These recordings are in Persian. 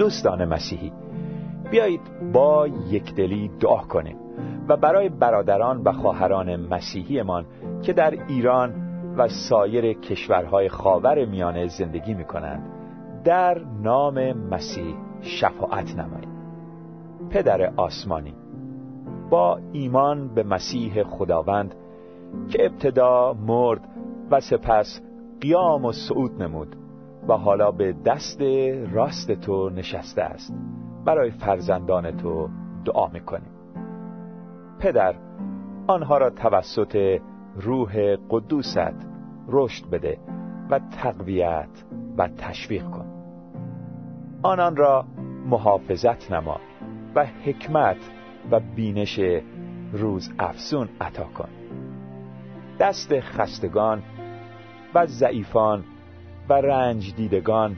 دوستان مسیحی. بیایید با یکدلی دعا کنیم و برای برادران و خواهران مسیحیمان که در ایران و سایر کشورهای خاور میانه زندگی می کنند در نام مسیح شفاعت نماییم پدر آسمانی با ایمان به مسیح خداوند که ابتدا مرد و سپس قیام و صعود نمود و حالا به دست راست تو نشسته است. برای فرزندان تو دعا می‌کنیم. پدر آنها را توسط روح قدوست رشد بده و تقویت و تشویق کن. آنان را محافظت نما و حکمت و بینش روز افسون عطا کن. دست خستگان و ضعیفان و رنج دیدگان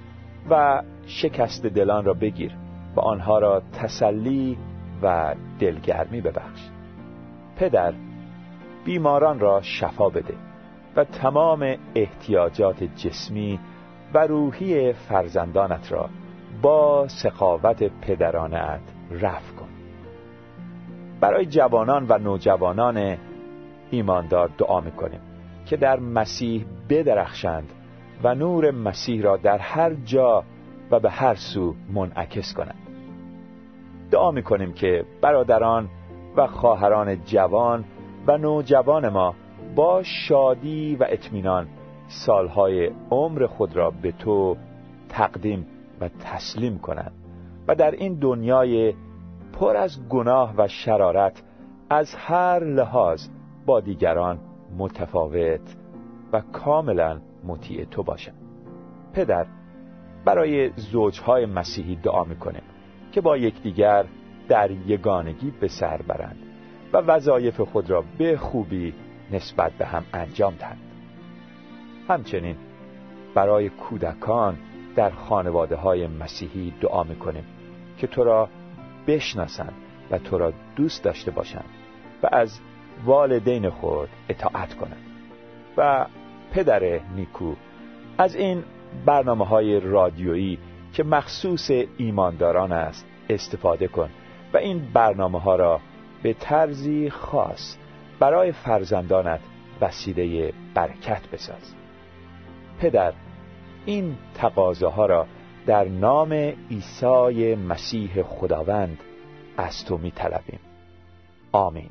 و شکست دلان را بگیر و آنها را تسلی و دلگرمی ببخش. پدر بیماران را شفا بده و تمام احتیاجات جسمی و روحی فرزندانت را با سخاوت پدرانت رفع کن. برای جوانان و نوجوانان ایماندار دعا می‌کنیم که در مسیح بدرخشند و نور مسیح را در هر جا و به هر سو منعکس کنند دعا می‌کنیم که برادران و خواهران جوان و نوجوان ما با شادی و اطمینان سالهای عمر خود را به تو تقدیم و تسلیم کنند و در این دنیای پر از گناه و شرارت از هر لحاظ با دیگران متفاوت و کاملا مطیع تو باشند پدر برای زوجهای مسیحی دعا می‌کنه که با یکدیگر در یگانگی به سر برند و وظایف خود را به خوبی نسبت به هم انجام دهند. همچنین برای کودکان در خانواده های مسیحی دعا می‌کنیم که تو را بشناسند و تو را دوست داشته باشند و از والدین خود اطاعت کنند و پدر نیکو. از این برنامه های رادیویی که مخصوص ایمانداران است استفاده کن و این برنامه ها را به طرزی خاص برای فرزندانت وسیله برکت بساز. پدر این تقاضاها را در نام عیسی مسیح خداوند از تو می طلبیم. آمین.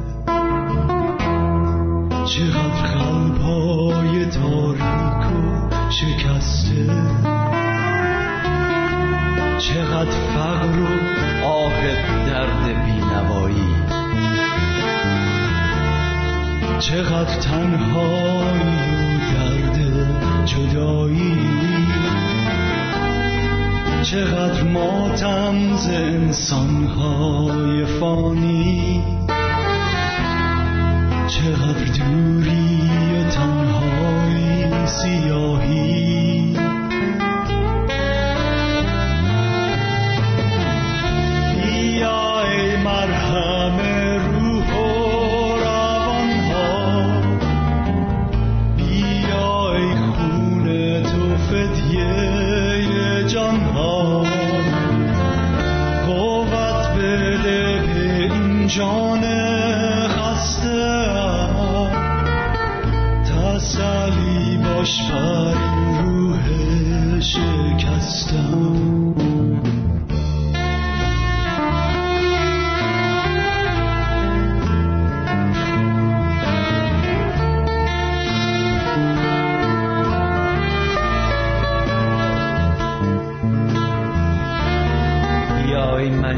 تنهایی و درد جدایی. چقدر ماتم ز انسانهای فانی. چقدر دوری و تنهایی سیاهی.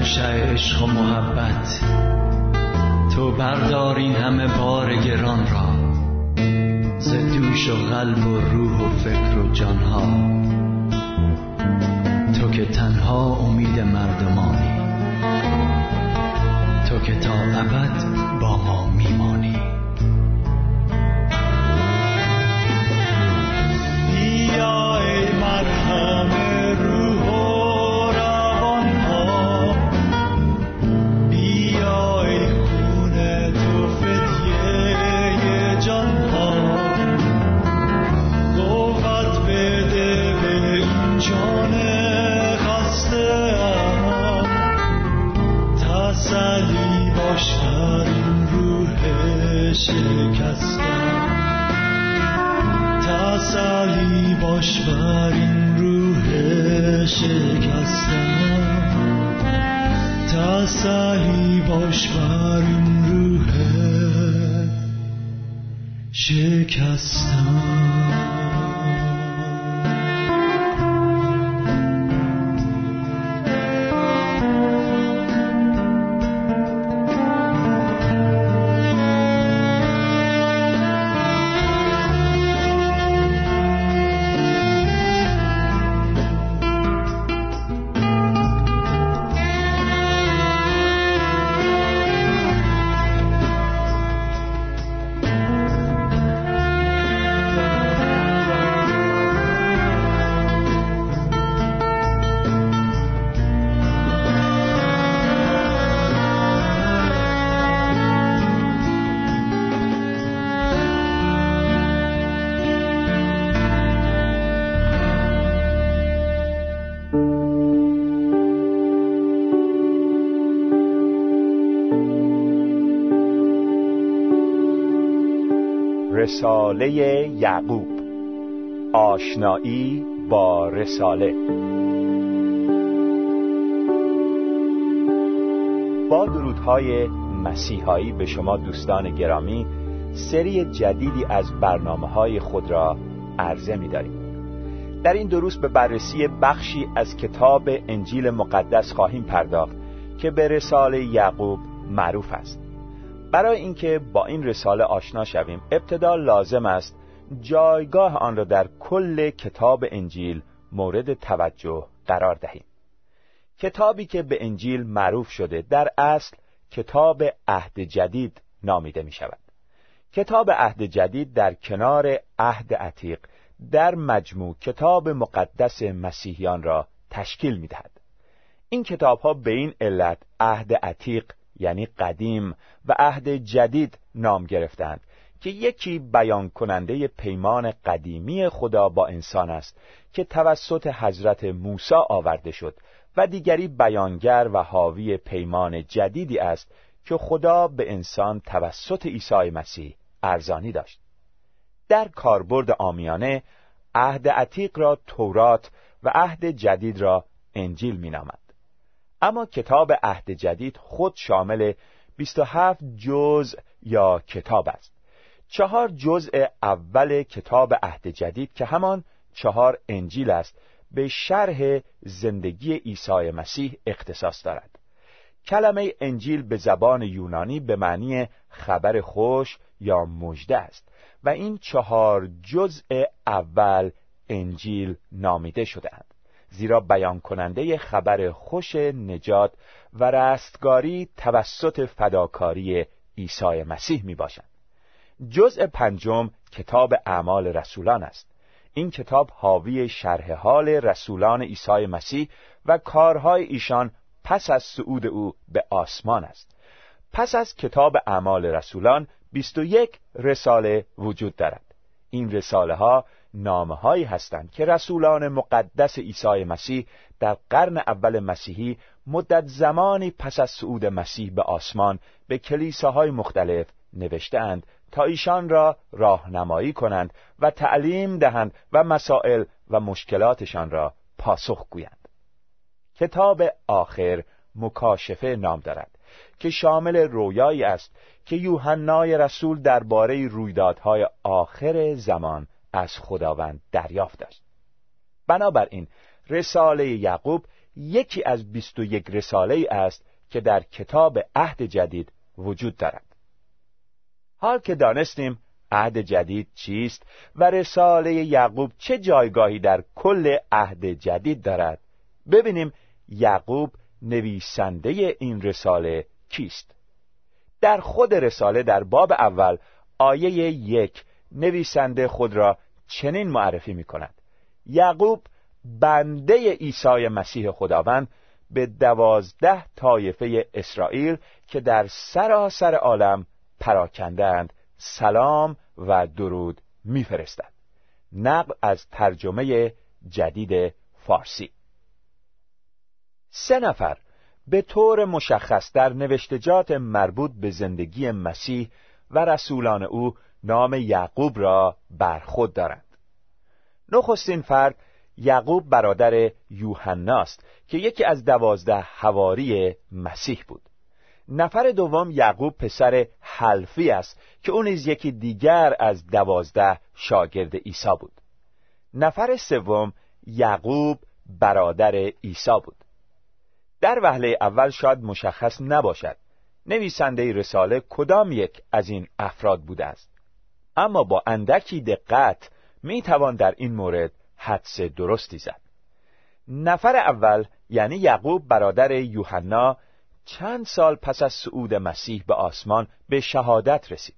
منشأ عشق و محبت. تو بردار این همه بار گران را. ز دوش و قلب و روح و فکر و جانها. تو که تنها امید مردمانی. تو که تا ابد با ما میمانی. بیا ای مرهم شکستم. تسلی باش بر این روح شکستم. رساله یعقوب. آشنایی با رساله. با درودهای مسیحایی به شما دوستان گرامی سری جدیدی از برنامه های خود را عرضه می داریم. در این دروس به بررسی بخشی از کتاب انجیل مقدس خواهیم پرداخت که به رساله یعقوب معروف است. برای اینکه با این رساله آشنا شویم ابتدا لازم است جایگاه آن را در کل کتاب انجیل مورد توجه قرار دهیم کتابی که به انجیل معروف شده در اصل کتاب عهد جدید نامیده می شود کتاب عهد جدید در کنار عهد عتیق در مجموع کتاب مقدس مسیحیان را تشکیل می دهد. این کتاب ها به این علت عهد عتیق یعنی قدیم و عهد جدید نام گرفتند که یکی بیان کننده پیمان قدیمی خدا با انسان است که توسط حضرت موسی آورده شد و دیگری بیانگر و حاوی پیمان جدیدی است که خدا به انسان توسط عیسی مسیح ارزانی داشت. در کاربرد آمیانه عهد عتیق را تورات و عهد جدید را انجیل مینامد. اما کتاب عهد جدید خود شامل 27 جزء یا کتاب است. چهار جزء اول کتاب عهد جدید که همان چهار انجیل است به شرح زندگی عیسی مسیح اختصاص دارد. کلمه انجیل به زبان یونانی به معنی خبر خوش یا مژده است و این چهار جزء اول انجیل نامیده شدهاند زیرا بیان کننده خبر خوش نجات و رستگاری توسط فداکاری عیسی مسیح می باشند. جزء پنجم کتاب اعمال رسولان است. این کتاب حاوی شرح حال رسولان عیسی مسیح و کارهای ایشان پس از صعود او به آسمان است. پس از کتاب اعمال رسولان 21 رساله وجود دارد. این رساله ها نامه هایی هستند که رسولان مقدس عیسی مسیح در قرن اول مسیحی مدت زمانی پس از صعود مسیح به آسمان به کلیساهای مختلف نوشتهاند تا ایشان را راهنمایی کنند و تعلیم دهند و مسائل و مشکلاتشان را پاسخ گویند. کتاب آخر مکاشفه نام دارد که شامل رویایی است که یوحنای رسول درباره رویدادهای آخر زمان از خداوند دریافت است. بنابراین رساله یعقوب یکی از بیست و یک رساله ای است که در کتاب عهد جدید وجود دارد. حال که دانستیم عهد جدید چیست و رساله یعقوب چه جایگاهی در کل عهد جدید دارد ببینیم یعقوب نویسنده این رساله کیست. در خود رساله در باب اول آیه یک نویسنده خود را چنین معرفی می کند یعقوب بنده عیسی مسیح خداوند به دوازده طایفه اسرائیل که در سراسر عالم پراکندند سلام و درود میفرستد. نقل از ترجمه جدید فارسی. سه نفر به طور مشخص در نوشتجات مربوط به زندگی مسیح و رسولان او نام یعقوب را بر خود دارند. نخستین فرد یعقوب برادر یوحناست که یکی از دوازده حواری مسیح بود. نفر دوم یعقوب پسر حلفی است که او نیز یکی دیگر از دوازده شاگرد عیسی بود. نفر سوم یعقوب برادر عیسی بود. در وهله اول شاید مشخص نباشد نویسنده رساله کدام یک از این افراد بوده است. اما با اندکی دقت می توان در این مورد حدس درستی زد. نفر اول یعنی یعقوب برادر یوحنا چند سال پس از صعود مسیح به آسمان به شهادت رسید.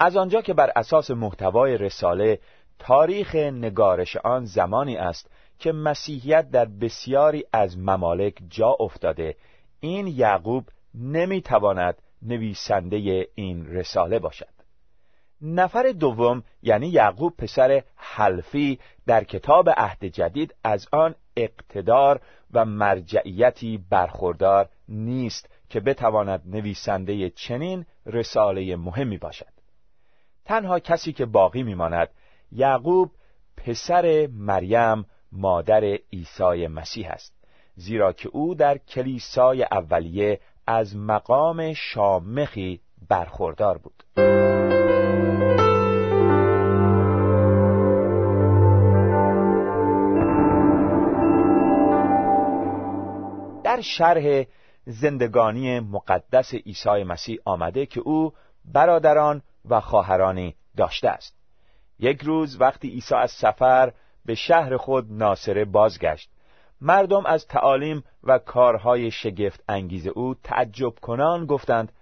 از آنجا که بر اساس محتوای رساله تاریخ نگارش آن زمانی است که مسیحیت در بسیاری از ممالک جا افتاده. این یعقوب نمی‌تواند نویسنده این رساله باشد. نفر دوم یعنی یعقوب پسر حلفی در کتاب عهد جدید از آن اقتدار و مرجعیتی برخوردار نیست که بتواند نویسنده چنین رساله مهمی باشد. تنها کسی که باقی میماند یعقوب پسر مریم مادر عیسی مسیح است زیرا که او در کلیسای اولیه از مقام شامخی برخوردار بود. در شرح زندگانی مقدس عیسی مسیح آمده که او برادران و خواهرانی داشته است. یک روز وقتی عیسی از سفر به شهر خود ناصره بازگشت مردم از تعالیم و کارهای شگفت انگیز او تعجب کنان گفتند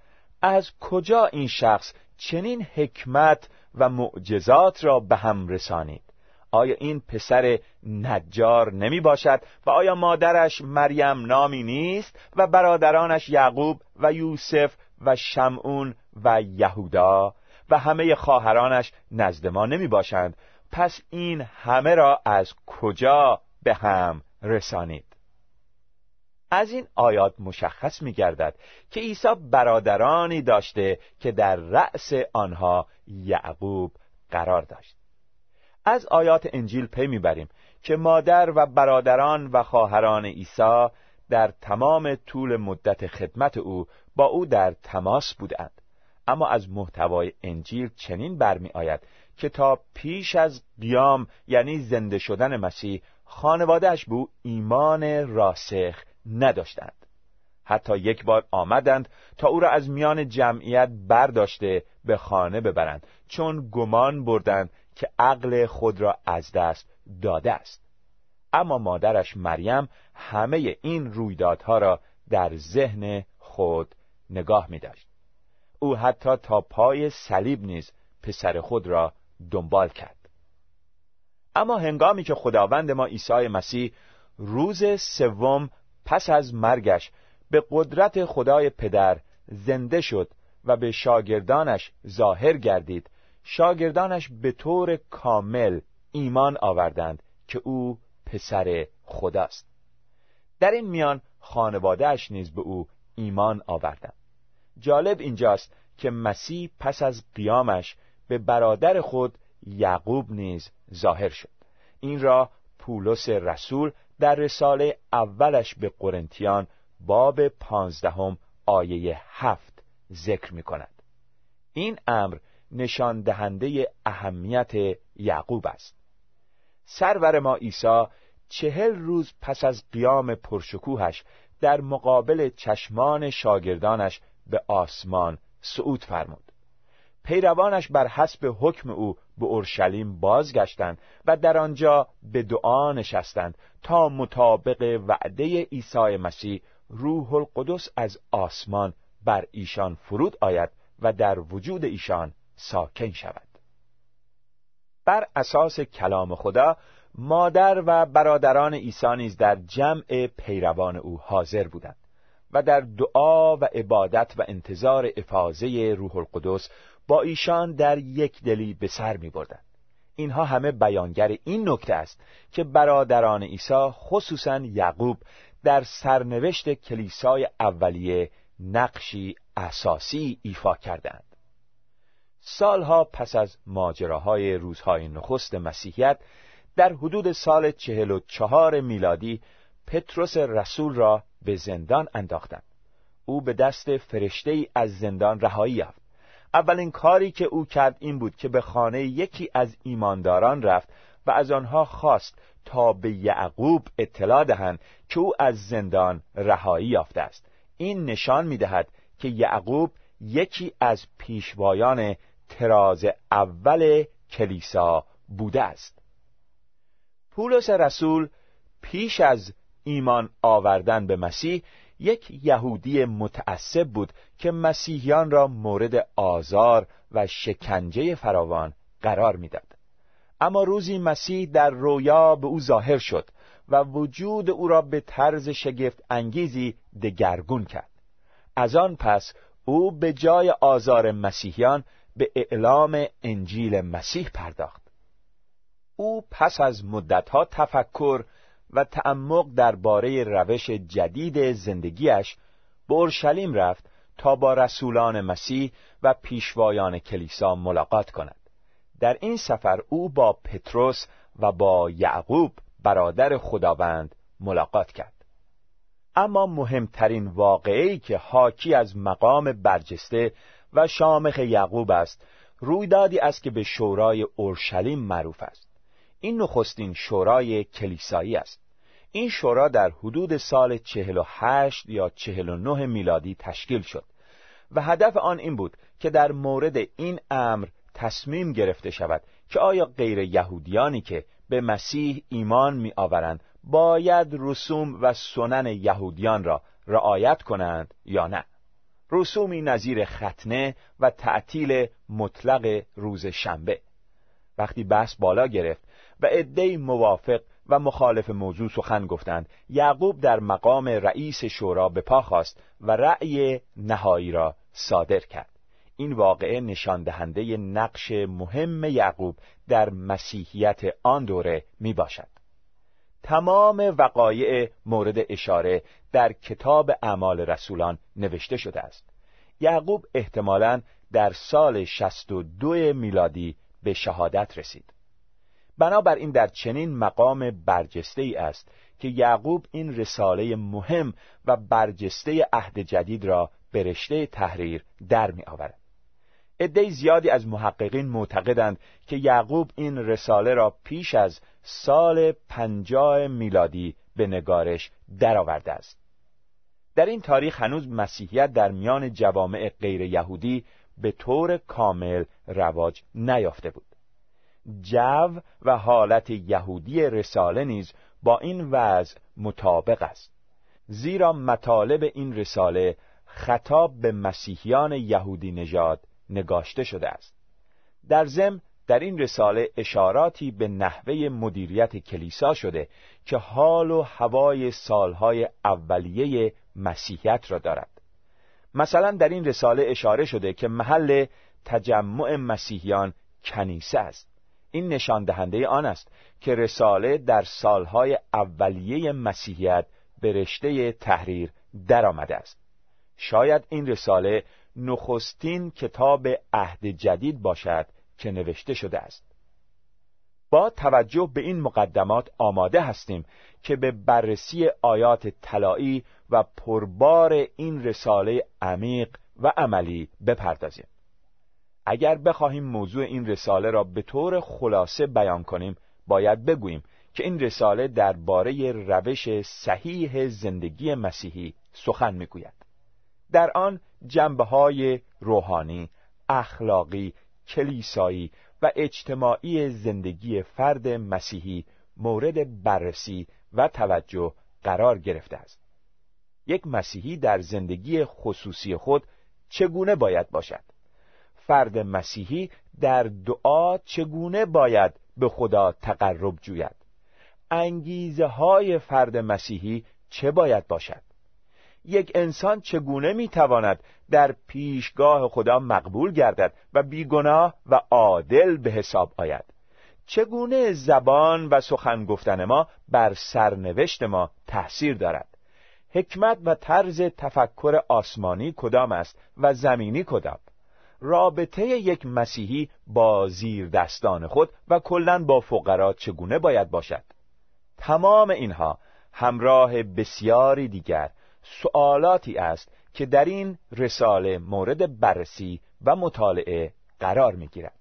از کجا این شخص چنین حکمت و معجزات را به هم رسانید؟ آیا این پسر نجار نمی باشد و آیا مادرش مریم نامی نیست و برادرانش یعقوب و یوسف و شمعون و یهودا و همه خواهرانش نزد ما نمی باشند؟ پس این همه را از کجا به هم رسانید؟ از این آیات مشخص می گردد که عیسی برادرانی داشته که در رأس آنها یعقوب قرار داشت. از آیات انجیل پی می‌بریم که مادر و برادران و خواهران عیسی در تمام طول مدت خدمت او با او در تماس بودند. اما از محتوای انجیل چنین برمی آید که تا پیش از قیام یعنی زنده شدن مسیح خانوادهش به او ایمان راسخ نداشتند. حتی یک بار آمدند تا او را از میان جمعیت برداشته به خانه ببرند چون گمان بردند که عقل خود را از دست داده است اما مادرش مریم همه این رویدادها را در ذهن خود نگاه می داشت. او حتی تا پای صلیب نیز پسر خود را دنبال کرد اما هنگامی که خداوند ما عیسی مسیح روز سوم پس از مرگش به قدرت خدای پدر زنده شد و به شاگردانش ظاهر گردید شاگردانش به طور کامل ایمان آوردند که او پسر خداست. در این میان خانوادهش نیز به او ایمان آوردند. جالب اینجاست که مسیح پس از قیامش به برادر خود یعقوب نیز ظاهر شد. این را پولس رسول در رساله اولش به قرنتیان باب پانزدهم آیه هفت ذکر می کند این امر نشان دهنده اهمیت یعقوب است. سرور ما عیسی چهل روز پس از قیام پرشکوهش در مقابل چشمان شاگردانش به آسمان صعود فرمود. پیروانش بر حسب حکم او به اورشلیم بازگشتند و در آنجا به دعا نشستند تا مطابق وعده عیسی مسیح روح القدس از آسمان بر ایشان فرود آید و در وجود ایشان ساکن شود بر اساس کلام خدا مادر و برادران عیسی نیز در جمع پیروان او حاضر بودند و در دعا و عبادت و انتظار افاظه روح القدس با ایشان در یک دلی به سر می بردن. اینها همه بیانگر این نکته است که برادران عیسی خصوصا یعقوب در سرنوشت کلیسای اولیه نقشی اساسی ایفا کردند. سالها پس از ماجراهای روزهای نخست مسیحیت در حدود سال چهل و چهار میلادی پتروس رسول را به زندان انداختند. او به دست فرشته ای از زندان رهایی یافت. اولین کاری که او کرد این بود که به خانه یکی از ایمانداران رفت و از آنها خواست تا به یعقوب اطلاع دهند که او از زندان رهایی یافته است این نشان می‌دهد که یعقوب یکی از پیشوایان تراز اول کلیسا بوده است پولس رسول پیش از ایمان آوردن به مسیح یک یهودی متعصب بود که مسیحیان را مورد آزار و شکنجه فراوان قرار می‌داد. اما روزی مسیح در رویا به او ظاهر شد و وجود او را به طرز شگفت انگیزی دگرگون کرد. از آن پس او به جای آزار مسیحیان به اعلام انجیل مسیح پرداخت. او پس از مدتها تفکر و تعمق درباره روش جدید زندگیش به اورشلیم رفت تا با رسولان مسیح و پیشوایان کلیسا ملاقات کند در این سفر او با پتروس و با یعقوب برادر خداوند ملاقات کرد اما مهمترین واقعی که حاکی از مقام برجسته و شامخ یعقوب است. رویدادی است که به شورای اورشلیم معروف است. این نخستین شورای کلیسایی است. این شورا در حدود سال 48 یا 49 میلادی تشکیل شد و هدف آن این بود که در مورد این امر تصمیم گرفته شود که آیا غیر یهودیانی که به مسیح ایمان می آورند باید رسوم و سنن یهودیان را رعایت کنند یا نه. رسومی نظیر ختنه و تعطیل مطلق روز شنبه. وقتی بحث بالا گرفت و عدهای موافق و مخالف موضوع سخن گفتند یعقوب در مقام رئیس شورا به پا خواست و رأی نهایی را صادر کرد. این واقعه نشان دهنده نقش مهم یعقوب در مسیحیت آن دوره می باشد تمام وقایع مورد اشاره در کتاب اعمال رسولان نوشته شده است یعقوب احتمالاً در سال 62 میلادی به شهادت رسید بنابراین در چنین مقام برجسته ای است که یعقوب این رساله مهم و برجسته عهد جدید را به تحریر در می آورد. عده زیادی از محققین معتقدند که یعقوب این رساله را پیش از سال پنجاه میلادی به نگارش درآورده است. در این تاریخ هنوز مسیحیت در میان جوامع غیر یهودی به طور کامل رواج نیافته بود. جو و حالت یهودی رساله نیز با این وضع مطابق است زیرا مطالب این رساله خطاب به مسیحیان یهودی نژاد نگاشته شده است. در ضمن در این رساله اشاراتی به نحوه مدیریت کلیسا شده که حال و هوای سالهای اولیه مسیحیت را دارد. مثلا در این رساله اشاره شده که محل تجمع مسیحیان کنیسه است. این نشان دهنده آن است که رساله در سالهای اولیه مسیحیت به رشته تحریر درآمده است. شاید این رساله نخستین کتاب عهد جدید باشد که نوشته شده است. با توجه به این مقدمات آماده هستیم که به بررسی آیات طلایی و پربار این رساله عمیق و عملی بپردازیم. اگر بخواهیم موضوع این رساله را به طور خلاصه بیان کنیم باید بگوییم که این رساله درباره روش صحیح زندگی مسیحی سخن می‌گوید. در آن جنبه های روحانی، اخلاقی، کلیسایی و اجتماعی زندگی فرد مسیحی مورد بررسی و توجه قرار گرفته است. یک مسیحی در زندگی خصوصی خود چگونه باید باشد؟ فرد مسیحی در دعا چگونه باید به خدا تقرب جوید؟ انگیزه های فرد مسیحی چه باید باشد؟ یک انسان چگونه می‌تواند در پیشگاه خدا مقبول گردد و بیگناه و عادل به حساب آید؟ چگونه زبان و سخن گفتن ما بر سرنوشت ما تأثیر دارد؟ حکمت و طرز تفکر آسمانی کدام است و زمینی کدام؟ رابطه یک مسیحی با زیر دستان خود و کلا با فقرا چگونه باید باشد؟ تمام اینها همراه بسیاری دیگر سوالاتی است که در این رساله مورد بررسی و مطالعه قرار می گیرد.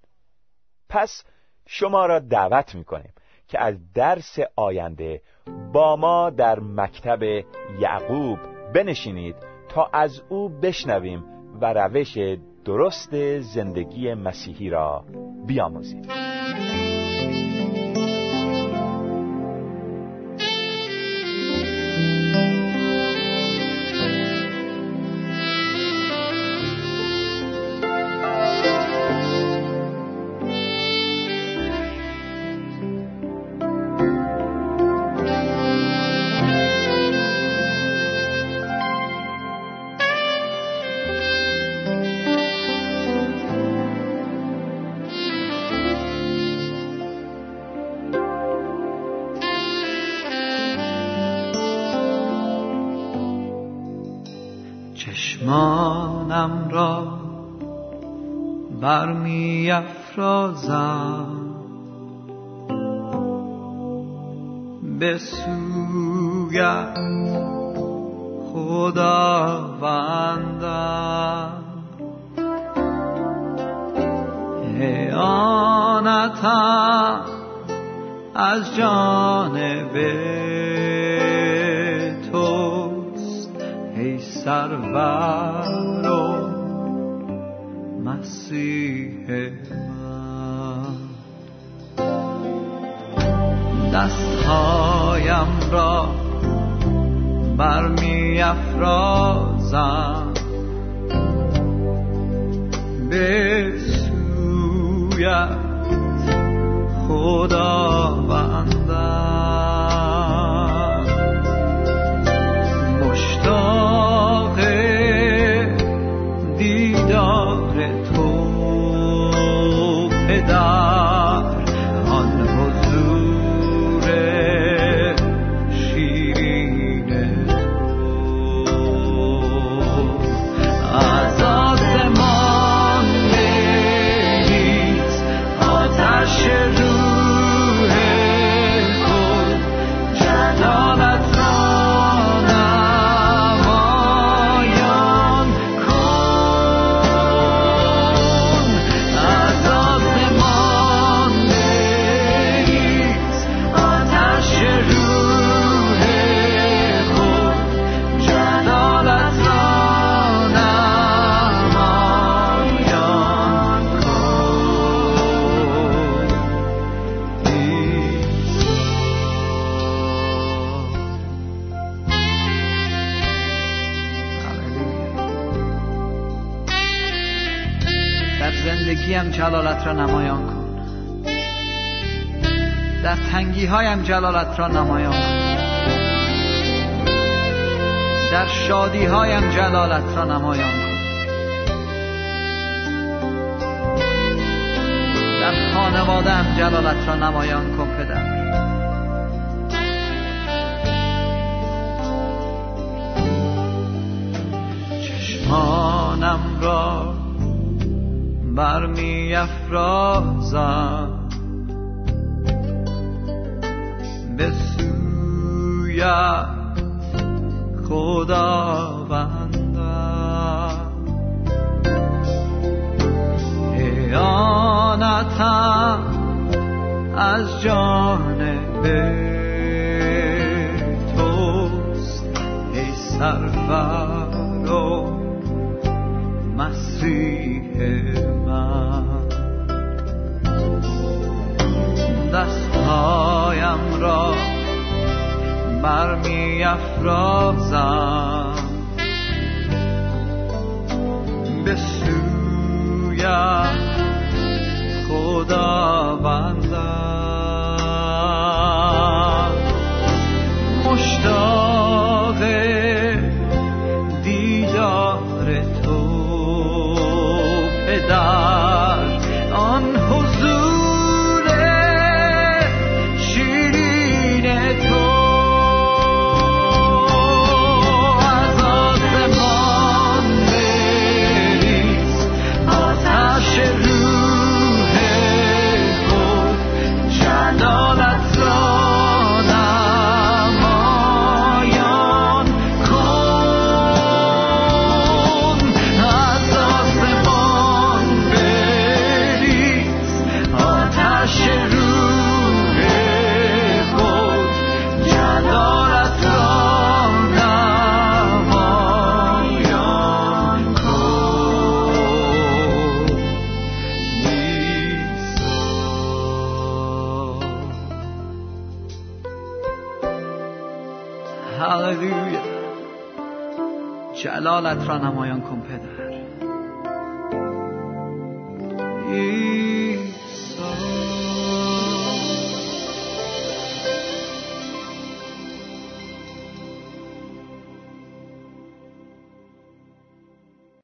پس شما را دعوت می کنیم که از درس آینده با ما در مکتب یعقوب بنشینید تا از او بشنویم و روش درست زندگی مسیحی را بیاموزیم. چشمانم را برمی افرازم. به سویت خداوندم. اعانتم از جانب سرور و مسیح من. دستهایم را برمی افرازم. به سویت خداوندم. جلالت تنگی هایم جلالت را نمایان در شادی هایم جلالت را نمایان کن. در خانواده هم جلالت را نمایان کن پدر. چشمانم را برمی افرازم به سویت ای اعانتم از جانب توست ای سرور و مسیح من. دستهایم را برمی افرازم. به سوی خدا بندم جلالت